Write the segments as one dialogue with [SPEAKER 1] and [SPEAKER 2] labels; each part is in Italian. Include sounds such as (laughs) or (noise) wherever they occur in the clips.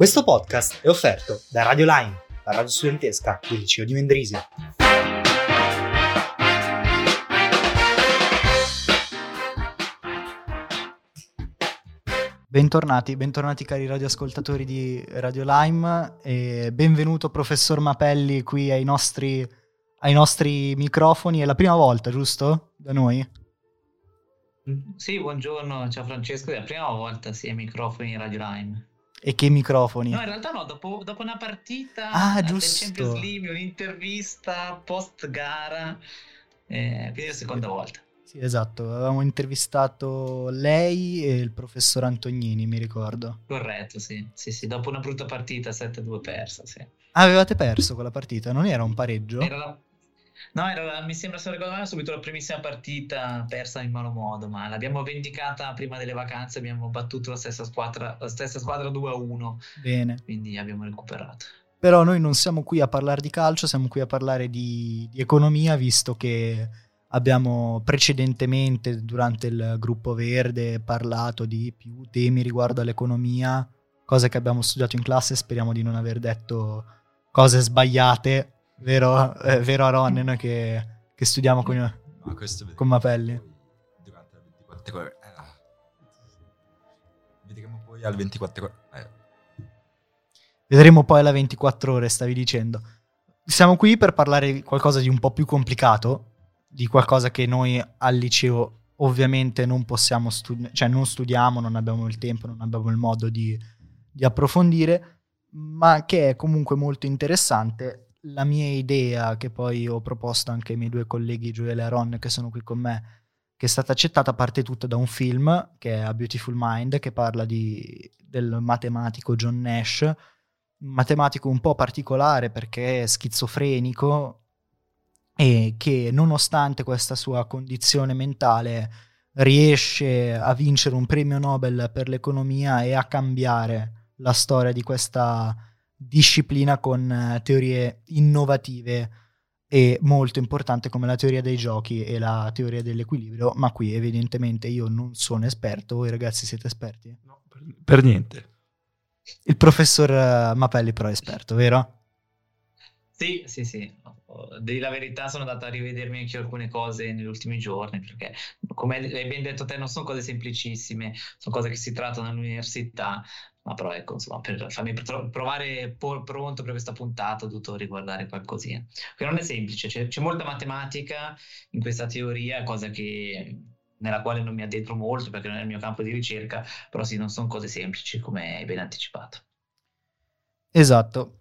[SPEAKER 1] Questo podcast è offerto da Radio Line, la radio studentesca del liceo di Mendrisio. Bentornati, bentornati cari radioascoltatori di Radio Lime e benvenuto professor Mapelli qui ai nostri, ai nostri microfoni. È la prima volta, giusto? Da noi?
[SPEAKER 2] Sì, buongiorno, ciao Francesco, è la prima volta sì, ai microfoni Radio Lime.
[SPEAKER 1] E che microfoni?
[SPEAKER 2] No, in realtà no, dopo, dopo una partita
[SPEAKER 1] ah,
[SPEAKER 2] del
[SPEAKER 1] giusto.
[SPEAKER 2] Champions League, un'intervista post gara, eh, quindi è la seconda volta.
[SPEAKER 1] Sì, esatto, avevamo intervistato lei e il professor Antognini, mi ricordo.
[SPEAKER 2] Corretto, sì, sì, sì, dopo una brutta partita 7-2 persa, sì.
[SPEAKER 1] Ah, avevate perso quella partita, non era un pareggio?
[SPEAKER 2] Era la... No, era, mi sembra se ricordo male, subito la primissima partita persa in malo modo, ma l'abbiamo vendicata prima delle vacanze, abbiamo battuto la stessa squadra, la stessa squadra 2-1.
[SPEAKER 1] Bene.
[SPEAKER 2] Quindi abbiamo recuperato.
[SPEAKER 1] Però noi non siamo qui a parlare di calcio, siamo qui a parlare di, di economia, visto che abbiamo precedentemente durante il gruppo verde parlato di più temi riguardo all'economia, cose che abbiamo studiato in classe, speriamo di non aver detto cose sbagliate vero, eh, vero Aron, noi che, che studiamo con, no, con Mapelli.
[SPEAKER 3] Durante le 24 ore. Eh, vedremo poi al 24 ore. Eh.
[SPEAKER 1] Vedremo poi alla 24 ore, stavi dicendo. Siamo qui per parlare di qualcosa di un po' più complicato, di qualcosa che noi al liceo ovviamente non possiamo studiare, cioè non studiamo, non abbiamo il tempo, non abbiamo il modo di, di approfondire, ma che è comunque molto interessante la mia idea, che poi ho proposto anche ai miei due colleghi Joel e Aaron che sono qui con me, che è stata accettata, parte tutta da un film che è A Beautiful Mind, che parla di, del matematico John Nash, un matematico un po' particolare perché è schizofrenico e che nonostante questa sua condizione mentale riesce a vincere un premio Nobel per l'economia e a cambiare la storia di questa disciplina con eh, teorie innovative e molto importante come la teoria dei giochi e la teoria dell'equilibrio, ma qui evidentemente io non sono esperto, voi ragazzi siete esperti?
[SPEAKER 3] No, per, per niente.
[SPEAKER 1] Il professor eh, Mapelli però è esperto, vero?
[SPEAKER 2] Sì, sì, sì. Devi la verità, sono andato a rivedermi anche alcune cose negli ultimi giorni, perché come hai ben detto te, non sono cose semplicissime, sono cose che si trattano all'università, ma però ecco, insomma, per farmi provare pronto per questa puntata ho dovuto riguardare qualcosina. Che non è semplice, c'è, c'è molta matematica in questa teoria, cosa che nella quale non mi addentro molto perché non è il mio campo di ricerca, però sì, non sono cose semplici come hai ben anticipato.
[SPEAKER 1] Esatto.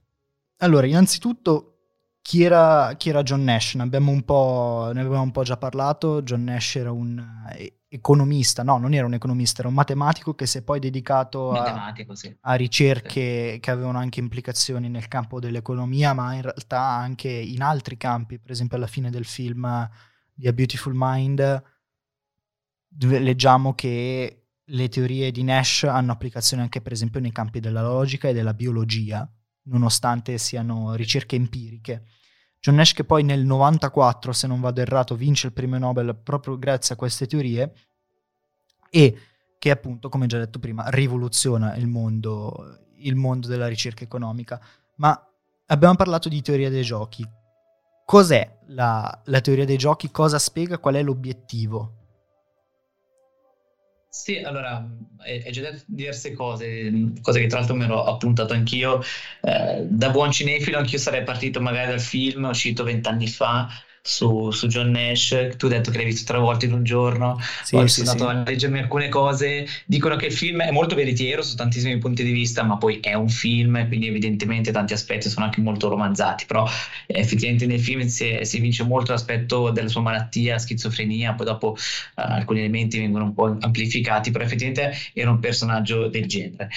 [SPEAKER 1] Allora, innanzitutto, chi era, chi era John Nash? Ne abbiamo, ne abbiamo un po' già parlato. John Nash era un eh, economista, no, non era un economista, era un matematico che si è poi dedicato a,
[SPEAKER 2] sì.
[SPEAKER 1] a ricerche sì. che avevano anche implicazioni nel campo dell'economia, ma in realtà anche in altri campi. Per esempio, alla fine del film di A Beautiful Mind leggiamo che le teorie di Nash hanno applicazione anche, per esempio, nei campi della logica e della biologia nonostante siano ricerche empiriche. John Nash che poi nel 94, se non vado errato, vince il premio Nobel proprio grazie a queste teorie e che appunto, come già detto prima, rivoluziona il mondo, il mondo della ricerca economica. Ma abbiamo parlato di teoria dei giochi. Cos'è la, la teoria dei giochi? Cosa spiega? Qual è l'obiettivo?
[SPEAKER 2] Sì, allora, hai già detto diverse cose, cose che tra l'altro mi ero appuntato anch'io. Eh, da buon cinefilo anch'io sarei partito magari dal film uscito vent'anni fa, su, su, John Nash, tu hai detto che l'hai visto tre volte in un giorno, sì, poi sì, sono andato sì. a leggermi alcune cose, dicono che il film è molto veritiero su tantissimi punti di vista, ma poi è un film, quindi evidentemente tanti aspetti sono anche molto romanzati, però effettivamente nel film si, si vince molto l'aspetto della sua malattia, schizofrenia, poi dopo uh, alcuni elementi vengono un po' amplificati, però effettivamente era un personaggio del genere.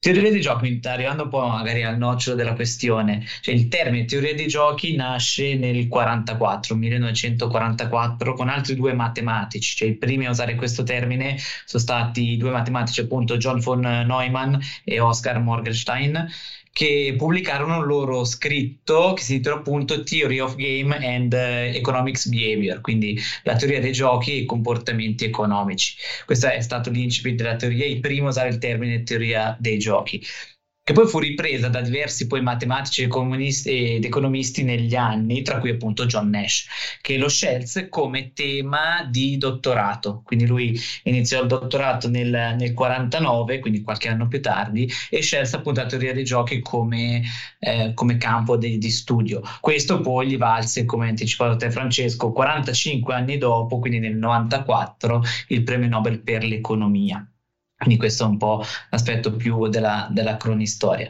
[SPEAKER 2] Teoria dei giochi, arrivando un po' magari al nocciolo della questione, cioè il termine teoria dei giochi nasce nel 44, 1944 con altri due matematici, cioè i primi a usare questo termine sono stati due matematici appunto John von Neumann e Oscar Morgenstein che pubblicarono un loro scritto che si intitola appunto Theory of Game and uh, Economics Behavior, quindi la teoria dei giochi e i comportamenti economici. Questo è stato l'incipit della teoria, il primo a usare il termine teoria dei giochi. Che poi fu ripresa da diversi poi matematici ed economisti negli anni, tra cui appunto John Nash, che lo scelse come tema di dottorato. Quindi lui iniziò il dottorato nel, nel 49, quindi qualche anno più tardi, e scelse appunto la teoria dei giochi come, eh, come campo de, di studio. Questo poi gli valse, come anticipato te Francesco, 45 anni dopo, quindi nel 94, il premio Nobel per l'economia. Quindi questo è un po' l'aspetto più della, della cronistoria.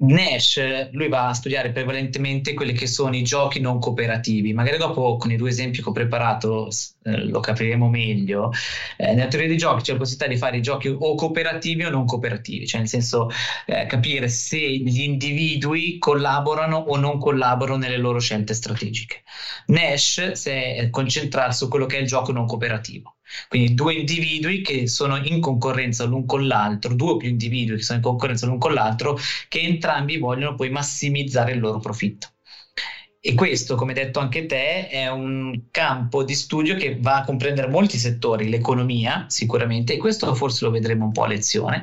[SPEAKER 2] Nash, lui va a studiare prevalentemente quelli che sono i giochi non cooperativi. Magari dopo con i due esempi che ho preparato eh, lo capiremo meglio. Eh, nella teoria dei giochi c'è la possibilità di fare i giochi o cooperativi o non cooperativi, cioè nel senso eh, capire se gli individui collaborano o non collaborano nelle loro scelte strategiche. Nash si è concentrato su quello che è il gioco non cooperativo quindi due individui che sono in concorrenza l'un con l'altro, due o più individui che sono in concorrenza l'un con l'altro, che entrambi vogliono poi massimizzare il loro profitto. E questo, come hai detto anche te, è un campo di studio che va a comprendere molti settori, l'economia sicuramente, e questo forse lo vedremo un po' a lezione,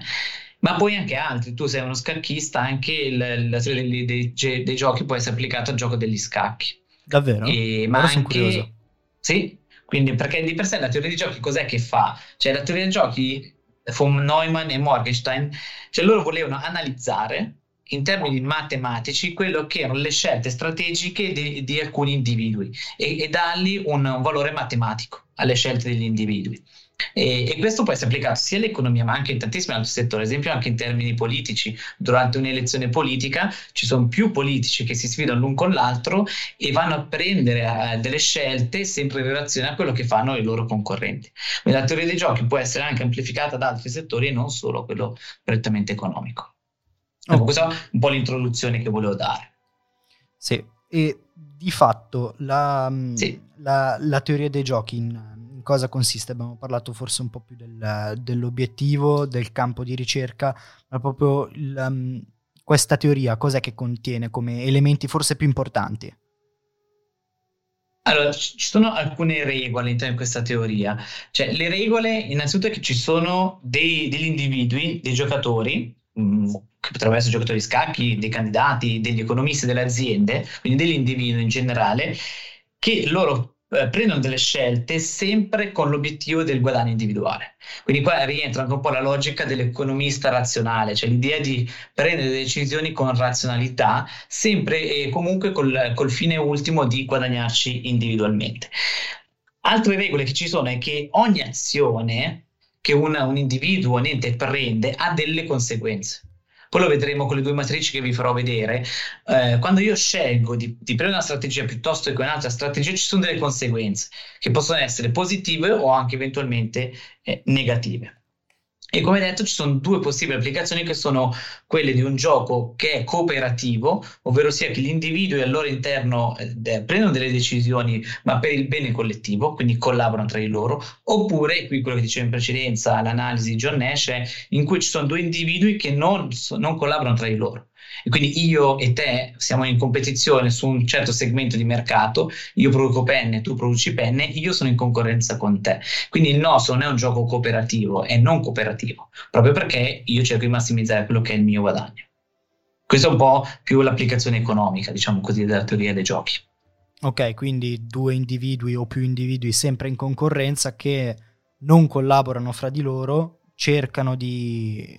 [SPEAKER 2] ma poi anche altri. Tu sei uno scacchista, anche il, la teoria dei, dei, dei, giochi può essere applicata al gioco degli scacchi.
[SPEAKER 1] Davvero?
[SPEAKER 2] E, ma anche, Sì, quindi, perché di per sé la teoria dei giochi cos'è che fa? Cioè, la teoria dei giochi, von Neumann e Morgenstein, cioè loro volevano analizzare in termini matematici quello che erano le scelte strategiche di, di alcuni individui e, e dargli un, un valore matematico alle scelte degli individui. E, e, questo può essere applicato sia all'economia ma anche in tantissimi altri settori, ad esempio anche in termini politici. Durante un'elezione politica ci sono più politici che si sfidano l'un con l'altro e vanno a prendere uh, delle scelte sempre in relazione a quello che fanno i loro concorrenti. Quindi la teoria dei giochi può essere anche amplificata da altri settori e non solo quello prettamente economico. Ecco, questa è un po' l'introduzione che volevo dare.
[SPEAKER 1] Sì, e di fatto la, mm, sì. la, la teoria dei giochi in cosa consiste? Abbiamo parlato forse un po' più del, dell'obiettivo, del campo di ricerca, ma proprio il, um, questa teoria cos'è che contiene come elementi forse più importanti?
[SPEAKER 2] Allora, ci sono alcune regole all'interno di questa teoria. Cioè, le regole, innanzitutto, è che ci sono dei, degli individui, dei giocatori, mh, mm, che potrebbero essere giocatori di scacchi, dei candidati, degli economisti delle aziende, quindi degli individui in generale, che loro eh, prendono delle scelte sempre con l'obiettivo del guadagno individuale. Quindi qua rientra anche un po' la logica dell'economista razionale, cioè l'idea di prendere decisioni con razionalità, sempre e comunque col, col fine ultimo di guadagnarci individualmente. Altre regole che ci sono è che ogni azione che una, un individuo, un ente prende ha delle conseguenze. Poi lo vedremo con le due matrici che vi farò vedere. Eh, quando io scelgo di, di, prendere una strategia piuttosto che un'altra strategia, ci sono delle conseguenze che possono essere positive o anche eventualmente eh, negative. E come detto ci sono due possibili applicazioni che sono quelle di un gioco che è cooperativo, ovvero sia che gli individui al loro interno eh, prendono delle decisioni ma per il bene collettivo, quindi collaborano tra di loro, oppure, qui quello che dicevo in precedenza, l'analisi di John Nash, è in cui ci sono due individui che non, non collaborano tra di loro. E quindi io e te siamo in competizione su un certo segmento di mercato, io produco penne, tu produci penne, io sono in concorrenza con te. Quindi il nostro non è un gioco cooperativo, è non cooperativo, proprio perché io cerco di massimizzare quello che è il mio guadagno. Questa è un po' più l'applicazione economica, diciamo così, della teoria dei giochi.
[SPEAKER 1] Ok, quindi due individui o più individui sempre in concorrenza che non collaborano fra di loro, cercano di,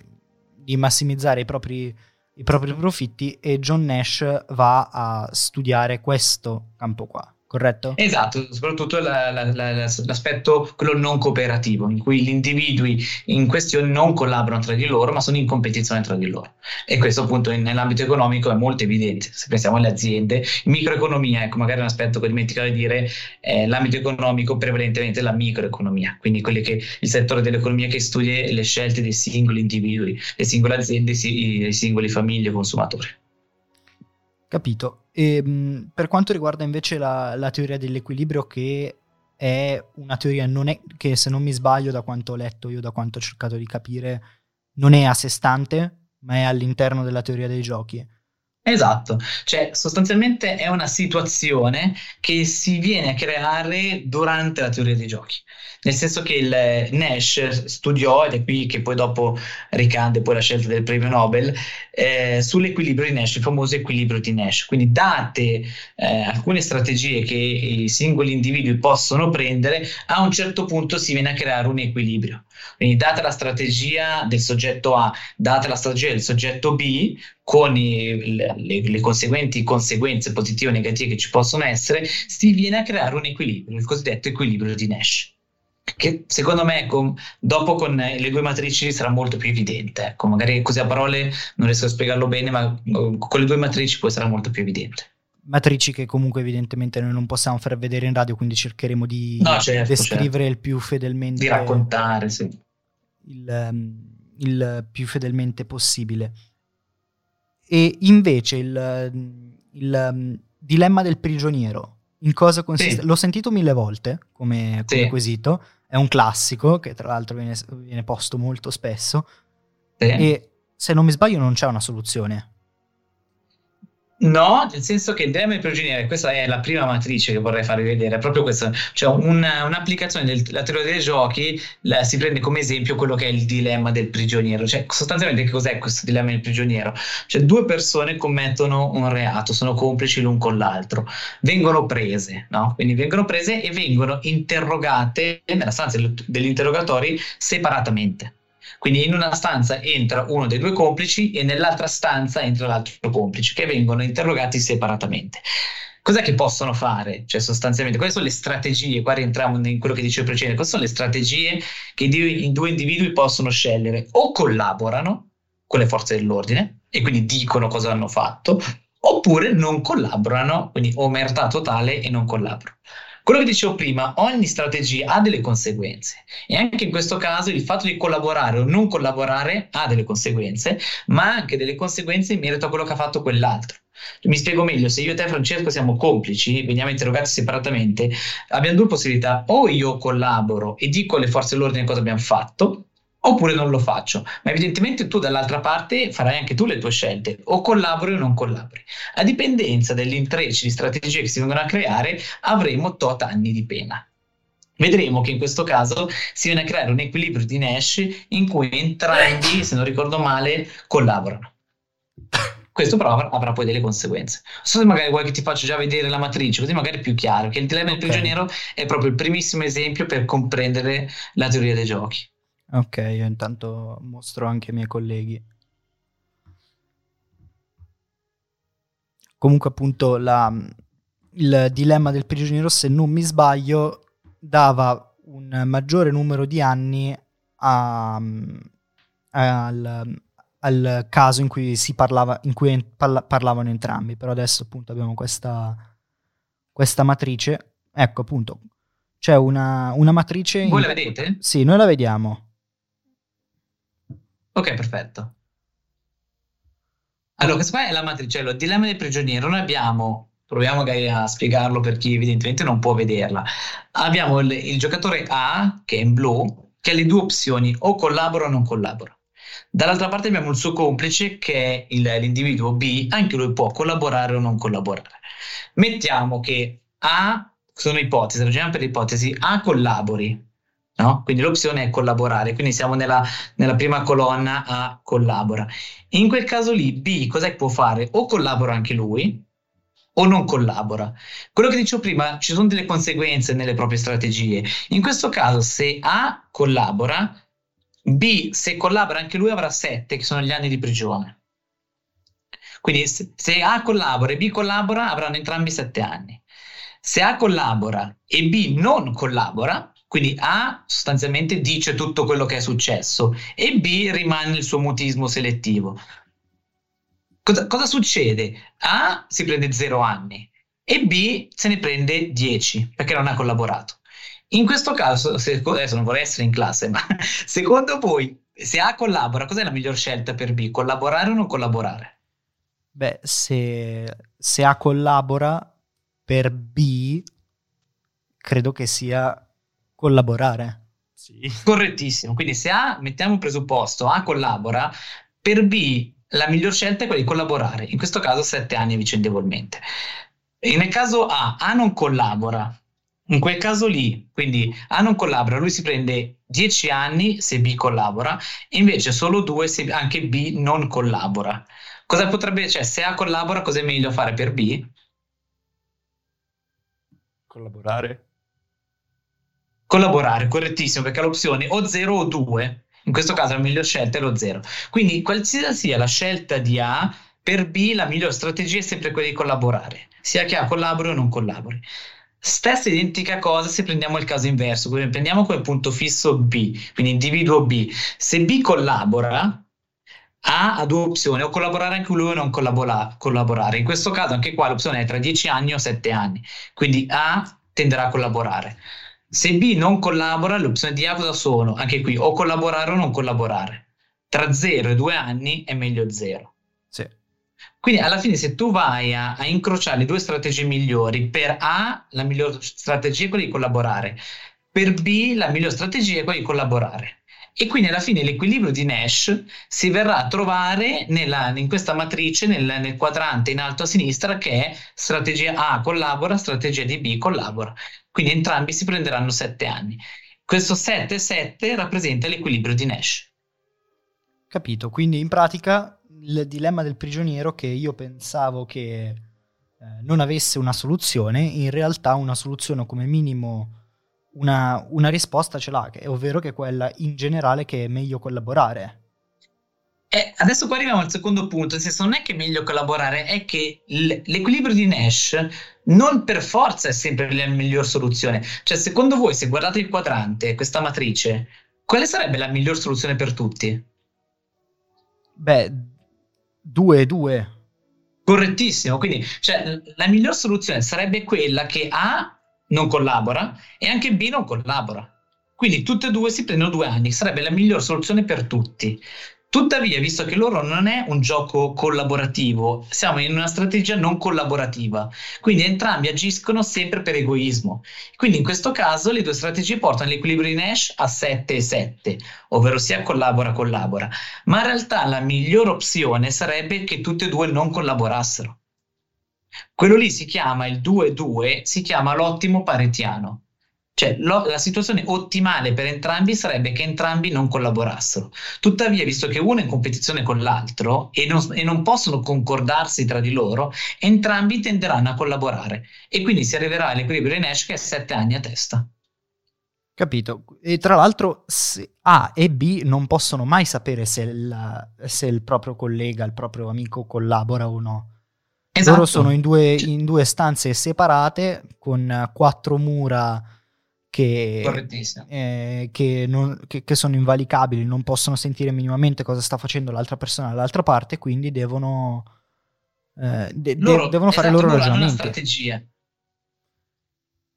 [SPEAKER 1] di massimizzare i propri i propri profitti e John Nash va a studiare questo campo qua corretto?
[SPEAKER 2] Esatto, soprattutto la, la, la, l'aspetto quello non cooperativo, in cui gli individui in questione non collaborano tra di loro, ma sono in competizione tra di loro. E questo appunto in, nell'ambito economico è molto evidente. Se pensiamo alle aziende, microeconomia, ecco, magari un aspetto che dimenticavo di dire, è l'ambito economico prevalentemente la microeconomia, quindi che, il settore dell'economia che studia le scelte dei singoli individui, le singole aziende, i, i singoli famiglie consumatori.
[SPEAKER 1] Capito. E, ehm, per quanto riguarda invece la, la, teoria dell'equilibrio, che è una teoria è, che, se non mi sbaglio, da quanto ho letto io, da quanto ho cercato di capire, non è a sé stante, ma è all'interno della teoria dei giochi.
[SPEAKER 2] Esatto, cioè sostanzialmente è una situazione che si viene a creare durante la teoria dei giochi, nel senso che il Nash studiò, ed è qui che poi dopo ricade poi la scelta del premio Nobel, eh, sull'equilibrio di Nash, il famoso equilibrio di Nash. Quindi date eh, alcune strategie che i singoli individui possono prendere, a un certo punto si viene a creare un equilibrio. Quindi data la strategia del soggetto A, data la strategia del soggetto B, con i, le, le, conseguenti conseguenze positive o negative che ci possono essere, si viene a creare un equilibrio, il cosiddetto equilibrio di Nash. Che secondo me con, dopo con le due matrici sarà molto più evidente. Ecco, magari così a parole non riesco a spiegarlo bene, ma uh, con le due matrici poi sarà molto più evidente
[SPEAKER 1] matrici che comunque evidentemente noi non possiamo far vedere in radio, quindi cercheremo di
[SPEAKER 2] no, certo,
[SPEAKER 1] descrivere certo. il più fedelmente.
[SPEAKER 2] Di raccontare, sì.
[SPEAKER 1] Il, um, il più fedelmente possibile. E invece il, il um, dilemma del prigioniero, in cosa consiste? Sì. L'ho sentito mille volte come, come sì. quesito, è un classico che tra l'altro viene, viene posto molto spesso sì. e se non mi sbaglio non c'è una soluzione.
[SPEAKER 2] No, nel senso che il dilemma del prigioniero, questa è la prima matrice che vorrei farvi vedere, è proprio questa, cioè un, un'applicazione della teoria dei giochi la, si prende come esempio quello che è il dilemma del prigioniero, cioè sostanzialmente che cos'è questo dilemma del prigioniero? Cioè due persone commettono un reato, sono complici l'un con l'altro, vengono prese, no? Quindi vengono prese e vengono interrogate nella stanza degli interrogatori separatamente. Quindi in una stanza entra uno dei due complici e nell'altra stanza entra l'altro complice, che vengono interrogati separatamente. Cos'è che possono fare? Cioè, sostanzialmente, quali sono le strategie? Qua rientriamo in quello che dicevo precedente. Quali sono le strategie che i due individui possono scegliere? O collaborano con le forze dell'ordine e quindi dicono cosa hanno fatto, oppure non collaborano, quindi omertà totale e non collaborano. Quello che dicevo prima, ogni strategia ha delle conseguenze e anche in questo caso il fatto di collaborare o non collaborare ha delle conseguenze, ma anche delle conseguenze in merito a quello che ha fatto quell'altro. Mi spiego meglio, se io e te Francesco siamo complici, veniamo interrogati separatamente, abbiamo due possibilità, o io collaboro e dico alle forze dell'ordine cosa abbiamo fatto, oppure non lo faccio. Ma evidentemente tu dall'altra parte farai anche tu le tue scelte, o collabori o non collabori. A dipendenza degli intrecci di strategie che si vengono a creare, avremo tot anni di pena. Vedremo che in questo caso si viene a creare un equilibrio di Nash in cui entrambi, se non ricordo male, collaborano. Questo però avrà, poi delle conseguenze. Non so se magari vuoi che ti faccio già vedere la matrice, così magari è più chiaro, che il dilemma del prigioniero è proprio il primissimo esempio per comprendere la teoria dei giochi.
[SPEAKER 1] Ok, io intanto mostro anche ai miei colleghi. Comunque appunto la, il dilemma del prigioniero, se non mi sbaglio, dava un maggiore numero di anni a, al, al, caso in cui si parlava, in cui parla, parlavano entrambi. Però adesso appunto abbiamo questa, questa matrice. Ecco appunto, c'è una, una matrice...
[SPEAKER 2] Voi in... la vedete?
[SPEAKER 1] Sì, noi la vediamo.
[SPEAKER 2] Ok, perfetto. Allora, questa qua è la matricello, il dilemma del prigioniero. Noi abbiamo, proviamo magari a spiegarlo per chi evidentemente non può vederla. Abbiamo il, il giocatore A, che è in blu, che ha le due opzioni, o collabora o non collabora. Dall'altra parte abbiamo il suo complice, che è il, l'individuo B, anche lui può collaborare o non collaborare. Mettiamo che A, sono ipotesi, ragioniamo per ipotesi, A collabori, No? Quindi l'opzione è collaborare, quindi siamo nella, nella, prima colonna a collabora. In quel caso lì B cos'è che può fare? O collabora anche lui o non collabora. Quello che dicevo prima, ci sono delle conseguenze nelle proprie strategie. In questo caso se A collabora, B se collabora anche lui avrà 7 che sono gli anni di prigione. Quindi se A collabora e B collabora avranno entrambi 7 anni. Se A collabora e B non collabora, quindi A sostanzialmente dice tutto quello che è successo e B rimane il suo mutismo selettivo. Cosa, cosa succede? A si prende 0 anni e B se ne prende 10 perché non ha collaborato. In questo caso, se, adesso non vorrei essere in classe, ma (laughs) secondo voi se A collabora, cos'è la miglior scelta per B? Collaborare o non collaborare?
[SPEAKER 1] Beh, se, se A collabora per B, credo che sia collaborare.
[SPEAKER 2] Sì. (laughs) Correttissimo. Quindi se A, mettiamo un presupposto, A collabora, per B la miglior scelta è quella di collaborare, in questo caso sette anni vicendevolmente. E nel caso A, A non collabora, in quel caso lì, quindi A non collabora, lui si prende 10 anni se B collabora, e invece solo 2 se anche B non collabora. Cosa potrebbe, cioè se A collabora, cosa è meglio fare per B?
[SPEAKER 4] Collaborare.
[SPEAKER 2] Collaborare, correttissimo, perché l'opzione o 0 o 2. In questo caso la miglior scelta è lo 0. Quindi qualsiasi sia la scelta di A, per B la miglior strategia è sempre quella di collaborare, sia che A collabori o non collabori. Stessa identica cosa se prendiamo il caso inverso, quindi prendiamo come punto fisso B, quindi individuo B. Se B collabora, A ha due opzioni, o collaborare anche lui o non collabora- collaborare. In questo caso anche qua l'opzione è tra 10 anni o 7 anni, quindi A tenderà a collaborare. Se B non collabora, le opzioni di A cosa sono? Anche qui o collaborare o non collaborare. Tra 0 e 2 anni è meglio 0.
[SPEAKER 1] Sì.
[SPEAKER 2] Quindi alla fine se tu vai a, a, incrociare le due strategie migliori, per A la miglior strategia è quella di collaborare, per B la miglior strategia è quella di collaborare. E quindi alla fine l'equilibrio di Nash si verrà a trovare nella, in questa matrice, nel, nel, quadrante in alto a sinistra, che è strategia A collabora, strategia di B collabora. Quindi entrambi si prenderanno 7 anni. Questo 7-7 rappresenta l'equilibrio di Nash.
[SPEAKER 1] Capito, quindi in pratica il dilemma del prigioniero che io pensavo che eh, non avesse una soluzione, in realtà una soluzione come minimo una, una risposta ce l'ha, ovvero che è quella in generale che è meglio collaborare.
[SPEAKER 2] Eh, adesso qua arriviamo al secondo punto, nel senso non è che è meglio collaborare, è che l- l'equilibrio di Nash non per forza è sempre la miglior soluzione. Cioè, secondo voi, se guardate il quadrante, questa matrice, quale sarebbe la miglior soluzione per tutti?
[SPEAKER 1] Beh, 2 2.
[SPEAKER 2] Correttissimo, quindi cioè, la miglior soluzione sarebbe quella che A non collabora e anche B non collabora. Quindi tutte e due si prendono due anni, sarebbe la miglior soluzione per tutti. Tuttavia, visto che loro non è un gioco collaborativo, siamo in una strategia non collaborativa, quindi entrambi agiscono sempre per egoismo. Quindi in questo caso le due strategie portano l'equilibrio di Nash a 7 e 7, ovvero sia collabora collabora, ma in realtà la migliore opzione sarebbe che tutte e due non collaborassero. Quello lì si chiama il 2-2, si chiama l'ottimo paretiano. Cioè, lo, la situazione ottimale per entrambi sarebbe che entrambi non collaborassero. Tuttavia, visto che uno è in competizione con l'altro e non, e non, possono concordarsi tra di loro, entrambi tenderanno a collaborare e quindi si arriverà all'equilibrio di Nash che è 7 anni a testa.
[SPEAKER 1] Capito. E tra l'altro A e B non possono mai sapere se il, se il proprio collega, il proprio amico collabora o no. Esatto. Loro sono in due, in due stanze separate con quattro mura che, eh, che, non, che, che, sono invalicabili, non possono sentire minimamente cosa sta facendo l'altra persona dall'altra parte, quindi devono, eh, de- loro, devono fare esatto, loro ragionamenti.
[SPEAKER 2] Hanno una strategia.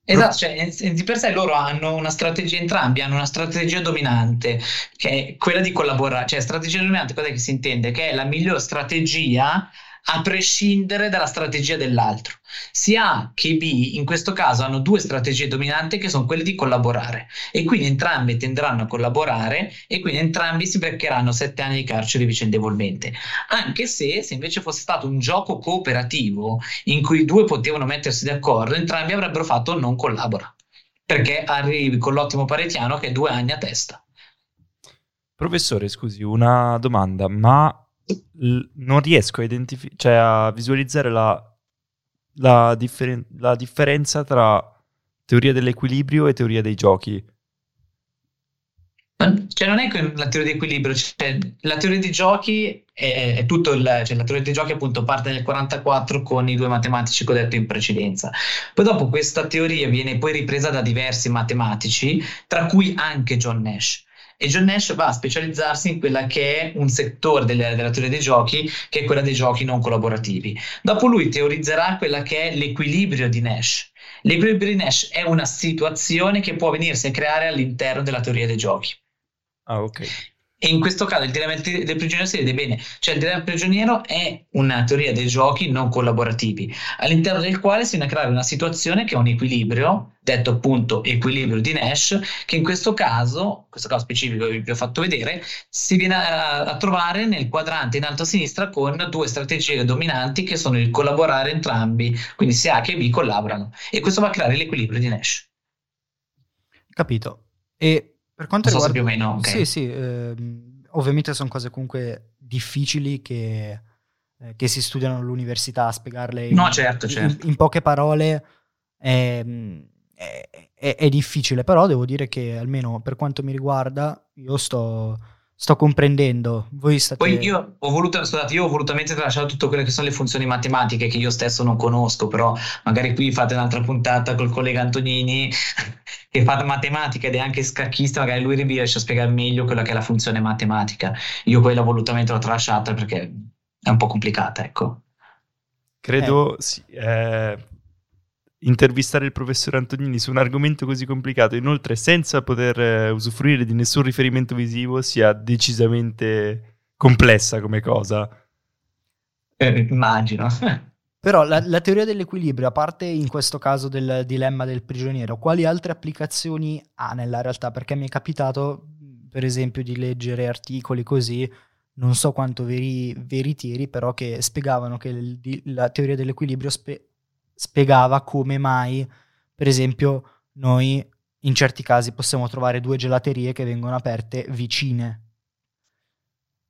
[SPEAKER 2] Esatto, cioè, di per sé loro hanno una strategia, entrambi hanno una strategia dominante, che è quella di collaborare. Cioè, strategia dominante, cosa che si intende? Che è la miglior strategia a prescindere dalla strategia dell'altro. Sia A che B in questo caso hanno due strategie dominanti che sono quelle di collaborare e quindi entrambi tenderanno a collaborare e quindi entrambi si beccheranno sette anni di carcere vicendevolmente. Anche se, se invece fosse stato un gioco cooperativo in cui i due potevano mettersi d'accordo, entrambi avrebbero fatto non collabora perché arrivi con l'ottimo paretiano che è due anni a testa.
[SPEAKER 4] Professore, scusi, una domanda, ma non riesco a, identifi- cioè a visualizzare la, la, differen- la differenza tra teoria dell'equilibrio e teoria dei giochi.
[SPEAKER 2] Cioè, non è la teoria di equilibrio, cioè, la teoria dei giochi è, è tutto il, cioè, la teoria dei giochi appunto parte nel 44 con i due matematici che ho detto in precedenza. Poi dopo questa teoria viene poi ripresa da diversi matematici, tra cui anche John Nash e John Nash va a specializzarsi in quella che è un settore delle, della teoria dei giochi, che è quella dei giochi non collaborativi. Dopo lui teorizzerà quella che è l'equilibrio di Nash. L'equilibrio di Nash è una situazione che può venirsi a creare all'interno della teoria dei giochi.
[SPEAKER 4] Ah, ok.
[SPEAKER 2] E in questo caso il dilemma del prigioniero si vede bene, cioè il dilemma del prigioniero è una teoria dei giochi non collaborativi, all'interno del quale si viene a creare una situazione che è un equilibrio, detto appunto equilibrio di Nash, che in questo caso, questo caso specifico che vi ho fatto vedere, si viene a, a trovare nel quadrante in alto a sinistra con due strategie dominanti che sono il collaborare entrambi, quindi sia A che B collaborano, e questo va a creare l'equilibrio di Nash.
[SPEAKER 1] Capito. E per quanto
[SPEAKER 2] Non so
[SPEAKER 1] riguarda...
[SPEAKER 2] più o meno, ok.
[SPEAKER 1] Sì, sì, ehm, ovviamente sono cose comunque difficili che, eh, che si studiano all'università, a spiegarle in,
[SPEAKER 2] No, certo,
[SPEAKER 1] in-
[SPEAKER 2] certo.
[SPEAKER 1] in poche parole ehm, è, è- è difficile, però devo dire che almeno per quanto mi riguarda io sto, sto comprendendo. Voi state...
[SPEAKER 2] Poi io ho voluto, scusate, io ho volutamente tralasciato tutte quelle che sono le funzioni matematiche che io stesso non conosco, però magari qui fate un'altra puntata col collega Antonini (laughs) che fa matematica ed è anche scacchista, magari lui riesce a spiegare meglio quella che è la funzione matematica. Io quella volutamente l'ho tralasciata perché è un po' complicata, ecco.
[SPEAKER 4] Credo sì, eh, intervistare il professore Antonini su un argomento così complicato, inoltre senza poter eh, usufruire di nessun riferimento visivo, sia decisamente complessa come cosa.
[SPEAKER 2] Eh, immagino. (laughs)
[SPEAKER 1] Però la, la teoria dell'equilibrio, a parte in questo caso del dilemma del prigioniero, quali altre applicazioni ha nella realtà? Perché mi è capitato, per esempio, di leggere articoli così, non so quanto veri, veritieri, però che spiegavano che il- la teoria dell'equilibrio spe- spiegava come mai, per esempio, noi in certi casi possiamo trovare due gelaterie che vengono aperte vicine.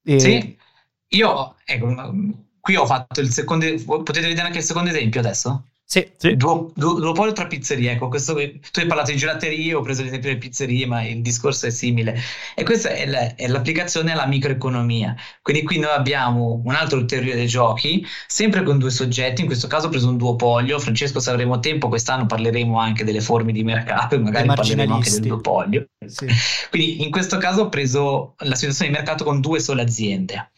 [SPEAKER 1] E-
[SPEAKER 2] Sì, io, ecco, qui ho fatto il secondo, potete vedere anche il secondo esempio adesso?
[SPEAKER 1] Sì,
[SPEAKER 4] Sì.
[SPEAKER 2] Duo- du- duopolio tra pizzerie, ecco, questo, tu hai parlato di gelaterie, ho preso l'esempio delle pizzerie, ma il discorso è simile. E questa è, la- è l'applicazione alla microeconomia. Quindi qui noi abbiamo un altro teoria dei giochi, sempre con due soggetti, in questo caso ho preso un duopolio. Francesco, se avremo tempo, quest'anno parleremo anche delle forme di mercato e magari parleremo anche del duopolio.
[SPEAKER 1] sì.
[SPEAKER 2] Quindi in questo caso ho preso la situazione di mercato con due sole aziende.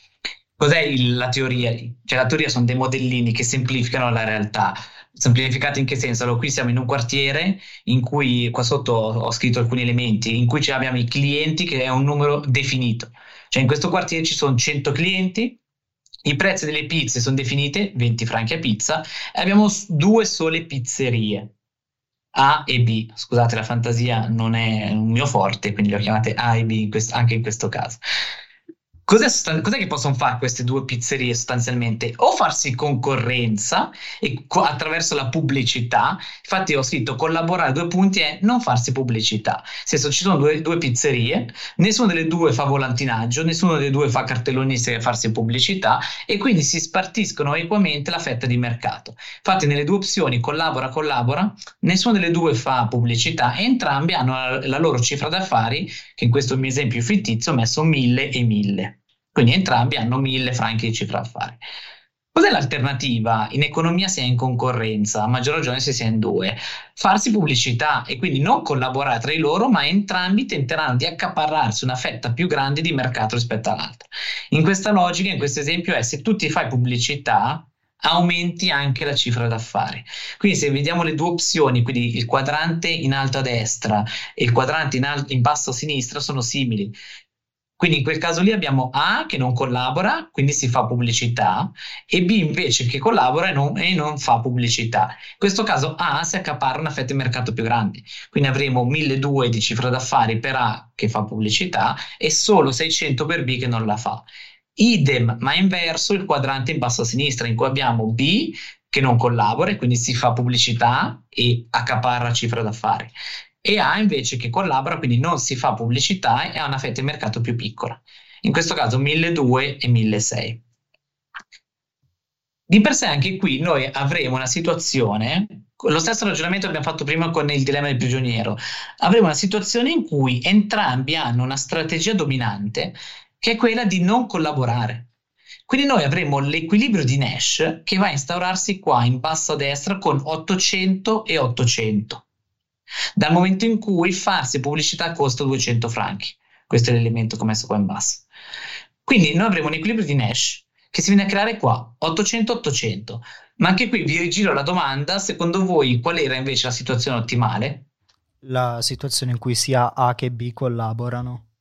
[SPEAKER 2] Cos'è il- la teoria? Cioè la teoria sono dei modellini che semplificano la realtà. Semplificati in che senso? Allora, qui siamo in un quartiere in cui, qua sotto ho scritto alcuni elementi, in cui abbiamo i clienti che è un numero definito. Cioè in questo quartiere ci sono 100 clienti, i prezzi delle pizze sono definite, 20 franchi a pizza, e abbiamo due sole pizzerie. A e B. Scusate, la fantasia non è un mio forte, quindi le ho chiamate A e B in quest- anche in questo caso. Cos'è, cos'è che possono fare queste due pizzerie sostanzialmente? O farsi concorrenza e co- attraverso la pubblicità. Infatti ho scritto collaborare due punti è non farsi pubblicità. Senso ci sono due, due pizzerie, nessuna delle due fa volantinaggio, nessuna delle due fa cartellonistiche e farsi pubblicità e quindi si spartiscono equamente la fetta di mercato. Infatti nelle due opzioni collabora, collabora, nessuna delle due fa pubblicità e entrambi hanno la, la loro cifra d'affari, che in questo mio esempio fittizio ho messo 1000 e 1000. Quindi entrambi hanno 1000 franchi di cifra d'affari. Cos'è l'alternativa? In economia si è in concorrenza, a maggior ragione se si è in due. Farsi pubblicità e quindi non collaborare tra di loro, ma entrambi tenteranno di accaparrarsi una fetta più grande di mercato rispetto all'altra. In questa logica, in questo esempio, è se tu ti fai pubblicità, aumenti anche la cifra d'affari. Quindi se vediamo le due opzioni, quindi il quadrante in alto a destra e il quadrante in, al- in basso a sinistra, sono simili. Quindi in quel caso lì abbiamo A che non collabora, quindi si fa pubblicità, e B invece che collabora e non, e non fa pubblicità. In questo caso A si accaparra una fetta di mercato più grande, quindi avremo 1200 di cifra d'affari per A che fa pubblicità e solo 600 per B che non la fa. Idem, ma inverso il quadrante in basso a sinistra, in cui abbiamo B che non collabora e quindi si fa pubblicità e accaparra cifra d'affari e A invece che collabora, quindi non si fa pubblicità e ha una fetta di mercato più piccola. In questo caso 1200 e 1600. Di per sé anche qui noi avremo una situazione, lo stesso ragionamento abbiamo fatto prima con il dilemma del prigioniero, avremo una situazione in cui entrambi hanno una strategia dominante che è quella di non collaborare. Quindi noi avremo l'equilibrio di Nash che va a instaurarsi qua in basso a destra con 800 e 800 dal momento in cui farsi pubblicità costa 200 franchi. Questo è l'elemento che ho messo qua in basso. Quindi noi avremo un equilibrio di Nash che si viene a creare qua, 800-800. Ma anche qui vi rigiro la domanda, secondo voi qual era invece la situazione ottimale?
[SPEAKER 1] La situazione in cui sia A che B collaborano.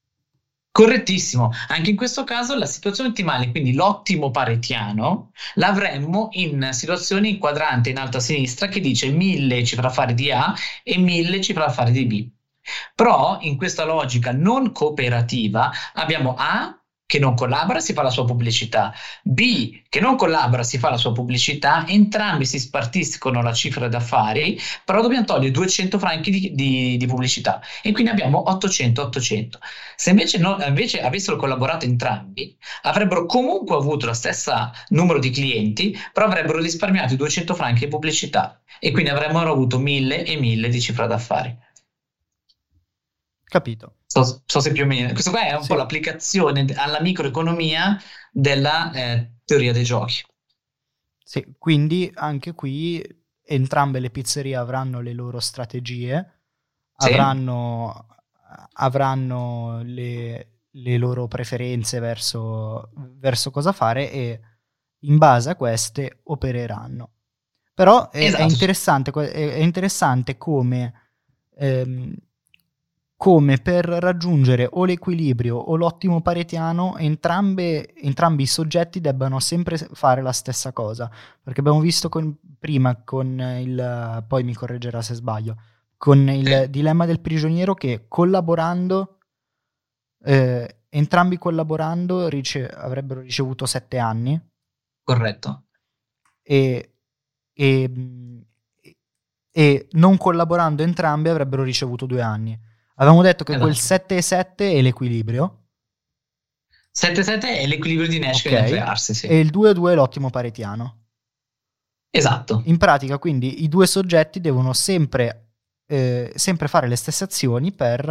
[SPEAKER 2] Correttissimo, anche in questo caso la situazione ottimale, quindi l'ottimo paretiano, l'avremmo in situazione in quadrante in alto a sinistra che dice 1000 cifra affari di A e 1000 cifra affari di B. Però in questa logica non cooperativa abbiamo A che non collabora si fa la sua pubblicità, B che non collabora si fa la sua pubblicità, entrambi si spartiscono la cifra d'affari, però dobbiamo togliere 200 franchi di, di, di pubblicità e quindi abbiamo 800-800. Se invece, no, invece avessero collaborato entrambi, avrebbero comunque avuto lo stesso numero di clienti, però avrebbero risparmiato i 200 franchi di pubblicità e quindi avremmo avuto 1000 e 1000 di cifra d'affari.
[SPEAKER 1] Capito.
[SPEAKER 2] So, so, se più o meno. Questo qua è un
[SPEAKER 1] sì.
[SPEAKER 2] po' l'applicazione alla microeconomia della eh, teoria dei giochi.
[SPEAKER 1] Sì, quindi anche qui entrambe le pizzerie avranno le loro strategie,
[SPEAKER 2] Sì.
[SPEAKER 1] avranno, avranno le, le loro preferenze verso, verso cosa fare e in base a queste opereranno. Però è, è
[SPEAKER 2] Esatto.
[SPEAKER 1] interessante, que- è, è interessante come, ehm, come per raggiungere o l'equilibrio o l'ottimo paretiano entrambe- entrambi i soggetti debbano sempre fare la stessa cosa. Perché abbiamo visto con- prima con il, poi mi correggerà se sbaglio, con il
[SPEAKER 2] Sì.
[SPEAKER 1] dilemma del prigioniero che collaborando, eh, entrambi collaborando rice- avrebbero ricevuto sette anni
[SPEAKER 2] Corretto.
[SPEAKER 1] e, e, e non collaborando entrambi avrebbero ricevuto due anni. Avevamo detto che quel
[SPEAKER 2] Esatto.
[SPEAKER 1] 7 e 7 è l'equilibrio
[SPEAKER 2] 7-7 è l'equilibrio di Nash che
[SPEAKER 1] Ok.
[SPEAKER 2] deve crearsi, sì.
[SPEAKER 1] e il 2 e 2 è l'ottimo paretiano.
[SPEAKER 2] Esatto.
[SPEAKER 1] In pratica, quindi, i due soggetti devono sempre, eh, sempre fare le stesse azioni per,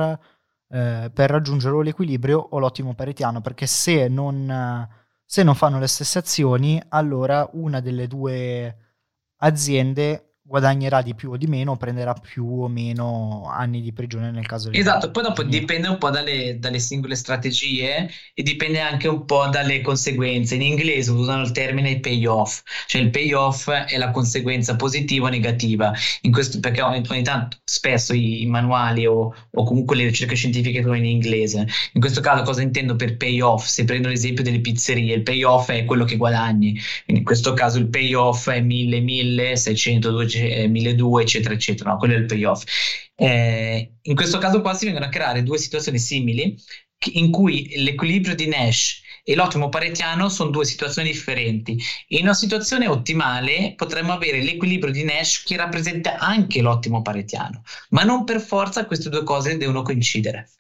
[SPEAKER 1] eh, per raggiungere o l'equilibrio o l'ottimo paretiano, perché se non, eh, se non fanno le stesse azioni, allora una delle due aziende guadagnerà di più o di meno, prenderà più o meno anni di prigione nel caso di
[SPEAKER 2] Esatto, poi dopo dipende un po' dalle, dalle singole strategie e dipende anche un po' dalle conseguenze. In inglese usano il termine payoff, cioè il payoff è la conseguenza positiva o negativa. In questo, perché ogni, ogni tanto, spesso i, i manuali o, o comunque le ricerche scientifiche sono in inglese. In questo caso cosa intendo per payoff? Se prendo l'esempio delle pizzerie, il payoff è quello che guadagni. Quindi in questo caso il payoff è 1000, 1000, 600, 200, eh, 1200, eccetera, eccetera. No, quello è il payoff. Eh, in questo caso qua si vengono a creare due situazioni simili in cui l'equilibrio di Nash e l'ottimo paretiano sono due situazioni differenti. In una situazione ottimale potremmo avere l'equilibrio di Nash che rappresenta anche l'ottimo paretiano, ma non per forza queste due cose devono coincidere.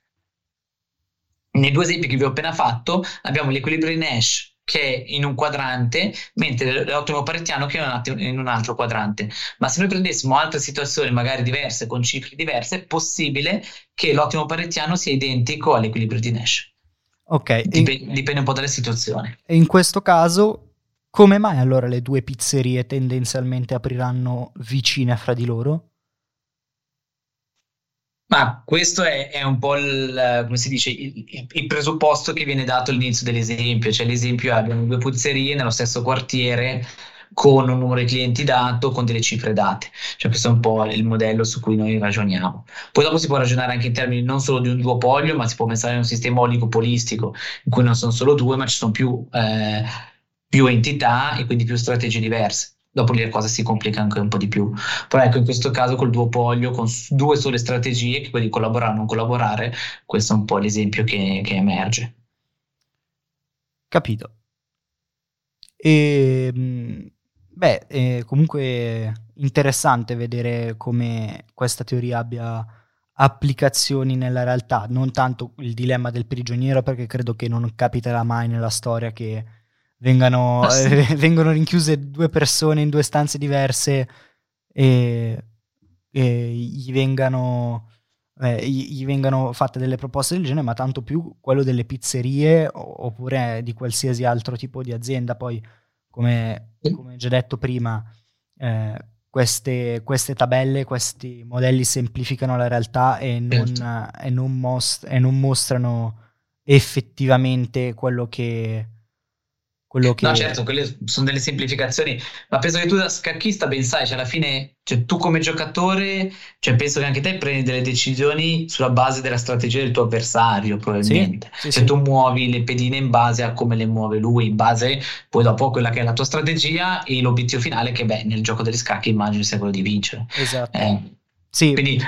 [SPEAKER 2] Nei due esempi che vi ho appena fatto abbiamo l'equilibrio di Nash che è in un quadrante, mentre l'ottimo paretiano che è in un in altro quadrante. Ma se noi prendessimo altre situazioni magari diverse, con cifre diverse, è possibile che l'ottimo paretiano sia identico all'equilibrio di Nash.
[SPEAKER 1] Ok,
[SPEAKER 2] Dip- dipende un po' dalle situazioni.
[SPEAKER 1] e in questo caso, come mai allora le due pizzerie tendenzialmente apriranno vicine fra di loro?
[SPEAKER 2] Ma questo è, è un po' il, dice, il, il- presupposto che viene dato all'inizio dell'esempio. Cioè, l'esempio abbiamo due pizzerie nello stesso quartiere con un numero di clienti dato, con delle cifre date. Cioè, questo è un po' il modello su cui noi ragioniamo. Poi dopo si può ragionare anche in termini non solo di un duopolio, ma si può pensare a un sistema oligopolistico, in cui non sono solo due, ma ci sono più, eh, più entità e quindi più strategie diverse. Dopo lì la cosa si complica anche un po' di più. Però ecco, in questo caso col duopolio, con due sole strategie, che quelli di collaborare o non collaborare, questo è un po' l'esempio che, che emerge.
[SPEAKER 1] Capito. E, mh, beh, è comunque interessante vedere come questa teoria abbia applicazioni nella realtà, non tanto il dilemma del prigioniero, perché credo che non capiterà mai nella storia che vengano,
[SPEAKER 2] Ah, sì.
[SPEAKER 1] eh, (laughs) vengono rinchiuse due persone in due stanze diverse e, e gli vengano eh, gli, vengano fatte delle proposte del genere, ma tanto più quello delle pizzerie oppure di qualsiasi altro tipo di azienda. Poi, come, come già detto prima, eh, queste, queste tabelle, questi modelli semplificano la realtà e non,
[SPEAKER 2] Certo.
[SPEAKER 1] e non most- e non mostrano effettivamente quello che, quello che...
[SPEAKER 2] No, certo, quelle sono delle semplificazioni, ma penso che tu da scacchista ben sai, cioè alla fine, cioè, tu come giocatore, cioè, penso che anche te prendi delle decisioni sulla base della strategia del tuo avversario, probabilmente.
[SPEAKER 1] Sì, sì,
[SPEAKER 2] cioè
[SPEAKER 1] sì.
[SPEAKER 2] tu muovi le pedine in base a come le muove lui, in base poi dopo a quella che è la tua strategia e l'obiettivo finale che, beh, nel gioco degli scacchi immagino sia quello di vincere.
[SPEAKER 1] Esatto.
[SPEAKER 2] Eh,
[SPEAKER 1] Sì,
[SPEAKER 2] quindi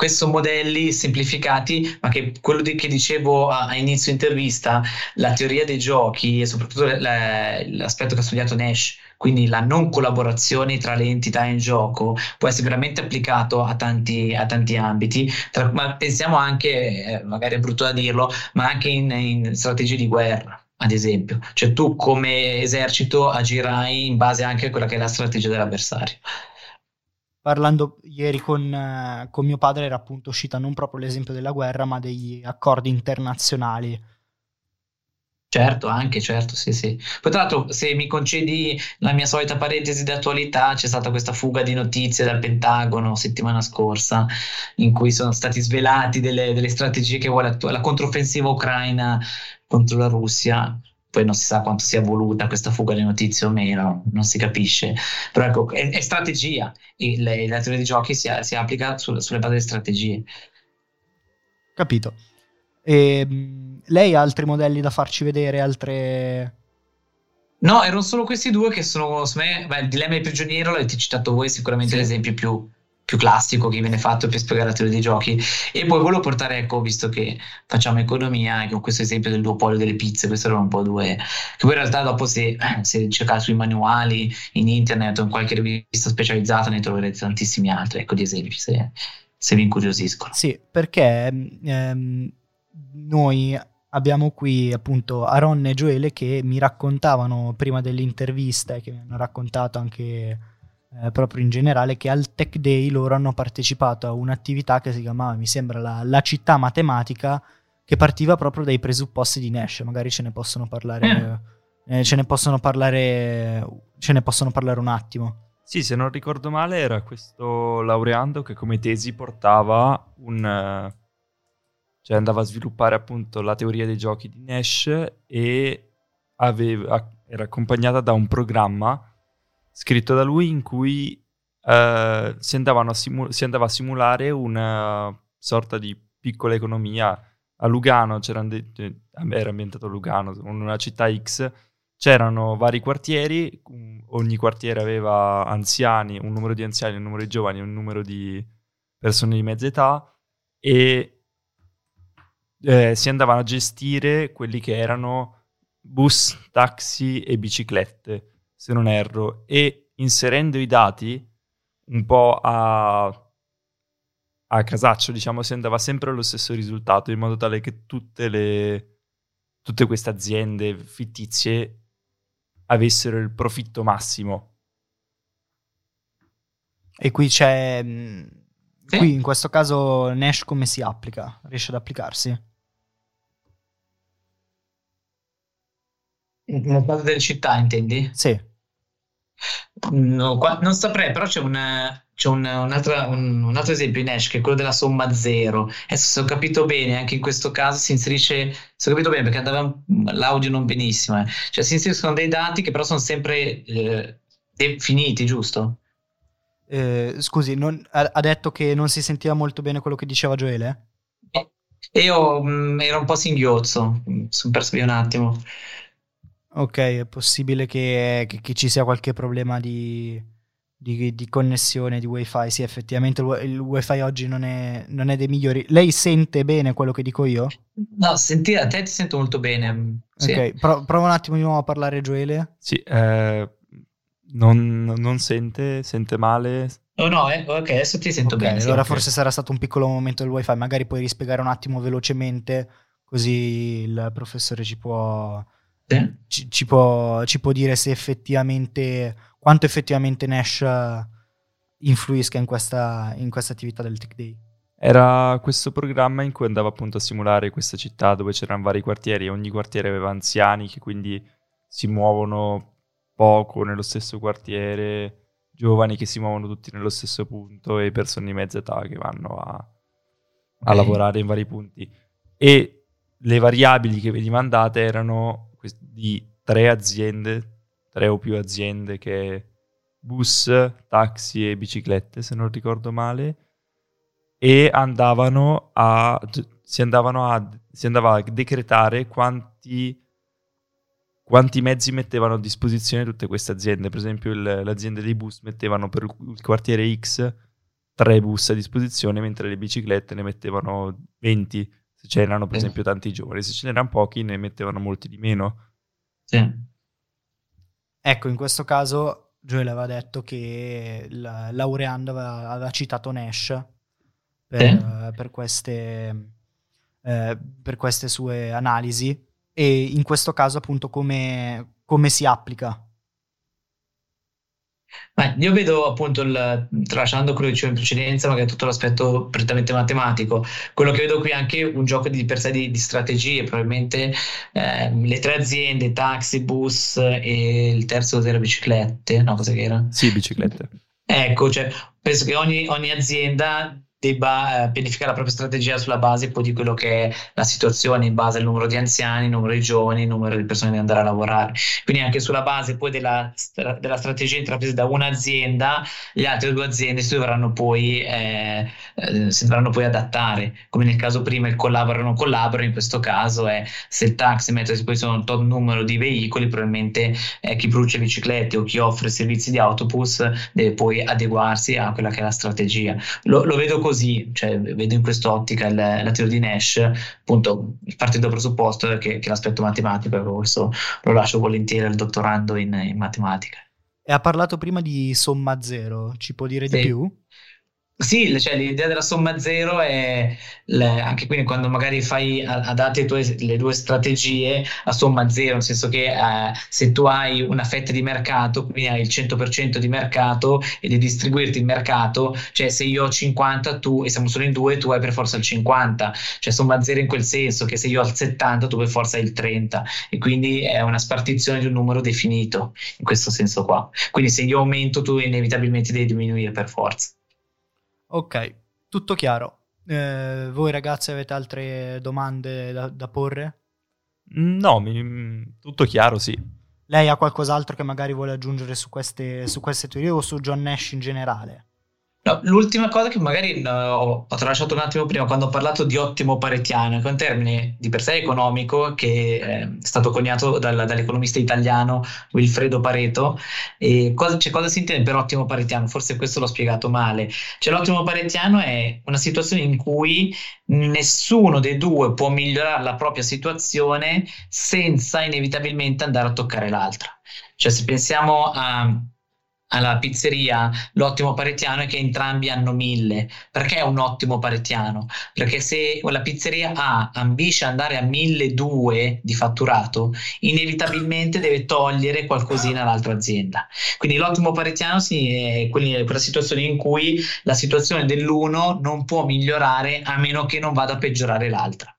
[SPEAKER 2] questi sono modelli semplificati, ma che quello di- che dicevo a, a inizio intervista, la teoria dei giochi e soprattutto la- l'aspetto che ha studiato Nash, quindi la non collaborazione tra le entità in gioco, può essere veramente applicato a tanti, a tanti ambiti. Tra- ma pensiamo anche, eh, magari è brutto da dirlo, ma anche in, in strategie di guerra. Ad esempio, cioè tu come esercito agirai in base anche a quella che è la strategia dell'avversario.
[SPEAKER 1] Parlando ieri con, eh, con mio padre era appunto uscita non proprio l'esempio della guerra, ma degli accordi internazionali.
[SPEAKER 2] Certo, anche, certo, sì, sì. Poi tra l'altro, se mi concedi la mia solita parentesi di attualità, c'è stata questa fuga di notizie dal Pentagono settimana scorsa, in cui sono stati svelati delle, delle strategie che vuole attu- la controffensiva ucraina contro la Russia. Poi non si sa quanto sia voluta questa fuga di notizie o meno, non si capisce. Però ecco, è, è strategia. Le- la teoria dei giochi si, si applica sul- sulle basi delle strategie.
[SPEAKER 1] Capito. E, mh, lei ha altri modelli da farci vedere, altre...
[SPEAKER 2] No, erano solo questi due che sono, secondo me, beh, il dilemma del prigioniero l'avete citato voi, sicuramente
[SPEAKER 1] Sì.
[SPEAKER 2] l'esempio più, più classico che viene fatto per spiegare la teoria dei giochi. E poi volevo portare, ecco, visto che facciamo economia, ecco, questo esempio del duopolio delle pizze, questo erano un po' due, che poi in realtà dopo se, (clears throat) se cercate sui manuali, in internet o in qualche rivista specializzata ne troverete tantissimi altri, ecco, di esempi, se, se vi incuriosiscono.
[SPEAKER 1] Sì, perché ehm, noi abbiamo qui appunto Aaron e Gioele che mi raccontavano prima dell'intervista e che mi hanno raccontato anche eh, proprio in generale che al Tech Day loro hanno partecipato a un'attività che si chiamava, mi sembra, la, la città matematica che partiva proprio dai presupposti di Nash. Magari ce ne possono parlare, eh, ce ne possono parlare, ce ne possono parlare un attimo.
[SPEAKER 4] Sì, se non ricordo male era questo laureando che come tesi portava un... eh, cioè andava a sviluppare appunto la teoria dei giochi di Nash e aveva- era accompagnata da un programma scritto da lui in cui eh, si, simu- si andava a simulare una sorta di piccola economia a Lugano, cioè, era ambientato a Lugano, una città X, c'erano vari quartieri, ogni quartiere aveva anziani, un numero di anziani, un numero di giovani, un numero di persone di mezza età e eh, si andavano a gestire quelli che erano bus, taxi e biciclette, se non erro, e inserendo i dati un po' a, a casaccio, diciamo, si andava sempre allo stesso risultato, in modo tale che tutte le tutte queste aziende fittizie avessero il profitto massimo.
[SPEAKER 1] E qui c'è... mh,
[SPEAKER 2] Sì.
[SPEAKER 1] Qui in questo caso Nash come si applica? Riesce ad applicarsi?
[SPEAKER 2] Nel caso delle città, intendi?
[SPEAKER 1] Sì.
[SPEAKER 2] No, qua- non saprei, però c'è, una- c'è un, un'altra- un- un altro esempio in Ash che è quello della somma zero. Adesso se ho capito bene, anche in questo caso si inserisce, se ho capito bene perché andava l'audio non benissimo, eh. Cioè si inseriscono dei dati che però sono sempre eh, definiti, giusto?
[SPEAKER 1] Eh, scusi, non- ha, ha detto che non si sentiva molto bene quello che diceva Gioele?
[SPEAKER 2] E io mh, ero un po' singhiozzo, mi sono perso via un attimo.
[SPEAKER 1] Ok, è possibile che, che- che ci sia qualche problema di, di- di connessione, di wifi. Sì, effettivamente il, wi- il wifi oggi non è, non è dei migliori. Lei sente bene quello che dico io?
[SPEAKER 2] No, senti, a te ti sento molto bene. Sì.
[SPEAKER 1] Ok, pro- prova un attimo di nuovo a parlare Gioele.
[SPEAKER 4] Sì, eh, non, non sente, sente male.
[SPEAKER 2] Oh no, eh, ok, adesso ti sento
[SPEAKER 1] Ok,
[SPEAKER 2] bene. sì.
[SPEAKER 1] allora
[SPEAKER 4] ok.
[SPEAKER 1] forse sarà stato un piccolo momento del wifi. Magari puoi rispiegare un attimo velocemente, così il professore ci può,
[SPEAKER 2] Sì.
[SPEAKER 1] ci, ci può, ci può dire se effettivamente quanto effettivamente Nash eh, influisca in questa, in questa attività del Tech Day.
[SPEAKER 4] Era questo programma in cui andava appunto a simulare questa città dove c'erano vari quartieri e ogni quartiere aveva anziani che quindi si muovono poco nello stesso quartiere, giovani che si muovono tutti nello stesso punto e persone di mezza età che vanno a, a lavorare in vari punti. E le variabili che veniva mandate erano di tre aziende, tre o più aziende che bus, taxi e biciclette, se non ricordo male, e andavano a, si, andavano a, si andava a decretare quanti, quanti mezzi mettevano a disposizione tutte queste aziende. Per esempio il, le aziende dei bus mettevano per il quartiere X tre bus a disposizione, mentre le biciclette ne mettevano 20, se c'erano per esempio tanti giovani, se ce n'erano pochi ne mettevano molti di meno.
[SPEAKER 2] Sì.
[SPEAKER 1] Ecco, in questo caso Joel aveva detto che la, laureando aveva, aveva, citato Nash per,
[SPEAKER 2] sì.
[SPEAKER 1] per, queste, eh, per, queste, sue analisi e in questo caso appunto come, come si applica
[SPEAKER 2] Beh, io vedo appunto, il, tralasciando quello che dicevo in precedenza, magari tutto l'aspetto prettamente matematico, quello che vedo qui è anche un gioco di per sé di, di strategie, probabilmente eh, le tre aziende, taxi, bus e il terzo delle biciclette, no cosa che era?
[SPEAKER 4] Sì, biciclette.
[SPEAKER 2] Ecco, cioè, penso che ogni, ogni azienda debba eh, pianificare la propria strategia sulla base poi di quello che è la situazione, in base al numero di anziani, numero di giovani, numero di persone da andare a lavorare. Quindi anche sulla base poi della, della strategia intrapresa da un'azienda, le altre due aziende si dovranno poi, eh, eh, si dovranno poi adattare. Come nel caso prima il collabora o non collabora, in questo caso è se il taxi mette a disposizione un tot numero di veicoli, probabilmente eh, chi produce biciclette o chi offre servizi di autobus deve poi adeguarsi a quella che è la strategia. Lo, lo vedo così così, cioè, vedo in quest'ottica il, la teoria di Nash, appunto, partendo dal presupposto che, che l'aspetto matematico, ecco, questo lo lascio volentieri al dottorando in, in matematica.
[SPEAKER 1] E ha parlato prima di somma zero, ci può dire sì. di più?
[SPEAKER 2] Sì, cioè, l'idea della somma zero è le, anche quindi quando magari fai adatti le due strategie a somma zero, nel senso che eh, se tu hai una fetta di mercato, quindi hai il 100% di mercato e devi distribuirti il mercato, cioè se io ho 50 tu e siamo solo in due, tu hai per forza il 50, cioè somma zero in quel senso che se io ho il 70 tu per forza hai il 30 e quindi è una spartizione di un numero definito in questo senso qua. Quindi se io aumento tu inevitabilmente devi diminuire per forza.
[SPEAKER 1] Ok, tutto chiaro. Eh, voi ragazzi avete altre domande da, da porre?
[SPEAKER 4] No, mi, tutto chiaro, sì.
[SPEAKER 1] Lei ha qualcos'altro che magari vuole aggiungere su queste, su queste teorie o su John Nash in generale?
[SPEAKER 2] No, l'ultima cosa che magari no, ho, tralasciato un attimo prima quando ho parlato di ottimo paretiano, che è un termine di per sé economico che è stato coniato dal, dall'economista italiano Wilfredo Pareto. E cosa, cioè, cosa si intende per ottimo paretiano? Forse questo l'ho spiegato male. Cioè, l'ottimo paretiano è una situazione in cui nessuno dei due può migliorare la propria situazione senza inevitabilmente andare a toccare l'altra. Cioè, se pensiamo a alla pizzeria l'ottimo paretiano è che entrambi hanno mille. Perché è un ottimo paretiano? Perché se la pizzeria A ambisce andare a 1200 di fatturato, inevitabilmente deve togliere qualcosina all'altra azienda. Quindi l'ottimo paretiano è quella situazione in cui la situazione dell'uno non può migliorare a meno che non vada a peggiorare l'altra.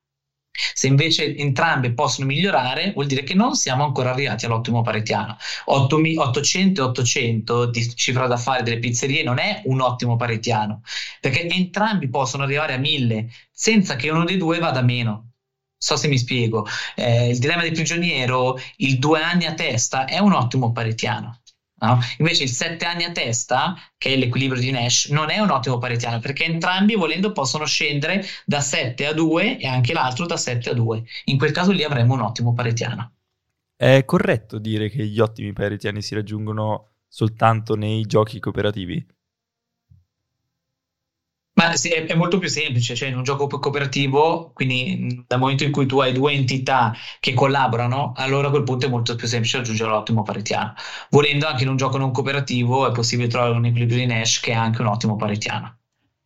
[SPEAKER 2] Se invece entrambe possono migliorare, vuol dire che non siamo ancora arrivati all'ottimo paretiano. 800 e 800 di cifra d'affari delle pizzerie non è un ottimo paretiano, perché entrambi possono arrivare a 1000 senza che uno dei due vada meno. So se mi spiego. Eh, il dilemma del prigioniero, il due anni a testa, è un ottimo paretiano. No? Invece il 7 anni a testa, che è l'equilibrio di Nash, non è un ottimo paretiano perché entrambi volendo possono scendere da 7 a 2 e anche l'altro da 7 a 2. In quel caso lì avremmo un ottimo paretiano.
[SPEAKER 4] È corretto dire che gli ottimi paretiani si raggiungono soltanto nei giochi cooperativi?
[SPEAKER 2] Ma sì, è, molto più semplice, cioè in un gioco cooperativo, quindi dal momento in cui tu hai due entità che collaborano, allora a quel punto è molto più semplice raggiungere l'ottimo paretiano. Volendo anche in un gioco non cooperativo è possibile trovare un equilibrio di Nash che è anche un ottimo paretiano.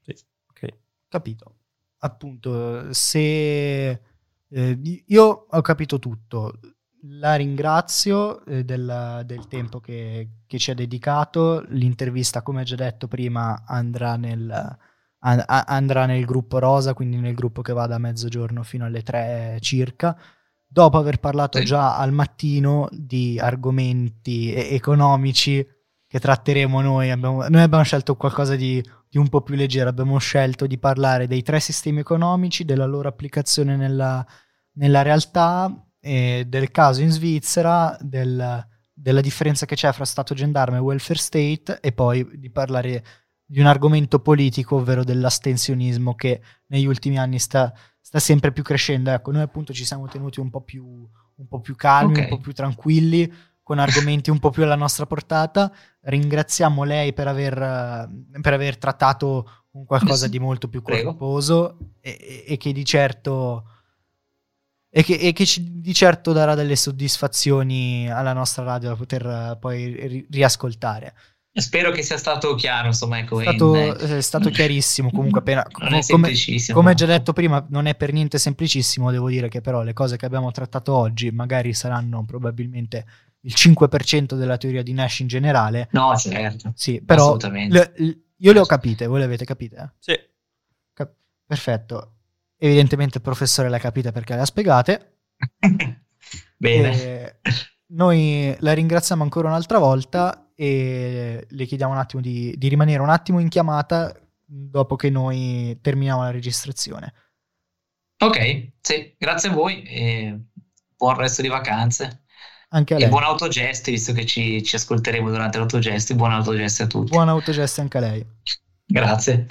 [SPEAKER 4] Sì, ok.
[SPEAKER 1] Capito. Appunto, se eh, io ho capito tutto, la ringrazio eh, del, del, tempo che, che ci ha dedicato, l'intervista come già detto prima andrà nel andrà nel gruppo rosa, quindi nel gruppo che va da mezzogiorno fino alle tre circa. Dopo aver parlato già al mattino di argomenti economici che tratteremo noi, abbiamo, noi abbiamo scelto qualcosa di, di, un po' più leggero, abbiamo scelto di parlare dei tre sistemi economici, della loro applicazione nella, nella realtà del caso in Svizzera, del, della differenza che c'è fra Stato gendarme e welfare state e poi di parlare di un argomento politico, ovvero dell'astensionismo che negli ultimi anni sta, sta sempre più crescendo. Ecco, noi appunto ci siamo tenuti un po' più, un po più calmi, okay. un po' più tranquilli, con argomenti un po' più alla nostra portata. Ringraziamo lei per aver, per aver trattato un qualcosa di molto più corposo e, e, che di certo e che, e che ci, di certo darà delle soddisfazioni alla nostra radio da poter poi ri- riascoltare.
[SPEAKER 2] Spero che sia stato chiaro, insomma, ecco,
[SPEAKER 1] è stato, è stato chiarissimo. Comunque, appena, (laughs) come, come già detto prima, non è per niente semplicissimo. Devo dire che, però, le cose che abbiamo trattato oggi magari saranno probabilmente il 5% della teoria di Nash in generale.
[SPEAKER 2] No, certo.
[SPEAKER 1] Sì, però le, io le ho capite. Voi le avete capite?
[SPEAKER 4] Sì.
[SPEAKER 1] Cap- perfetto. Evidentemente il professore le ha capite perché le ha spiegate. (laughs)
[SPEAKER 2] Bene. E
[SPEAKER 1] noi la ringraziamo ancora un'altra volta e le chiediamo un attimo di, di rimanere un attimo in chiamata dopo che noi terminiamo la registrazione.
[SPEAKER 2] Ok, sì, grazie a voi e buon resto di vacanze.
[SPEAKER 1] Anche a lei.
[SPEAKER 2] E buon autogesti, visto che ci, ci ascolteremo durante l'autogesti. Buon autogesti a tutti.
[SPEAKER 1] Buon autogesti anche a lei.
[SPEAKER 2] Grazie.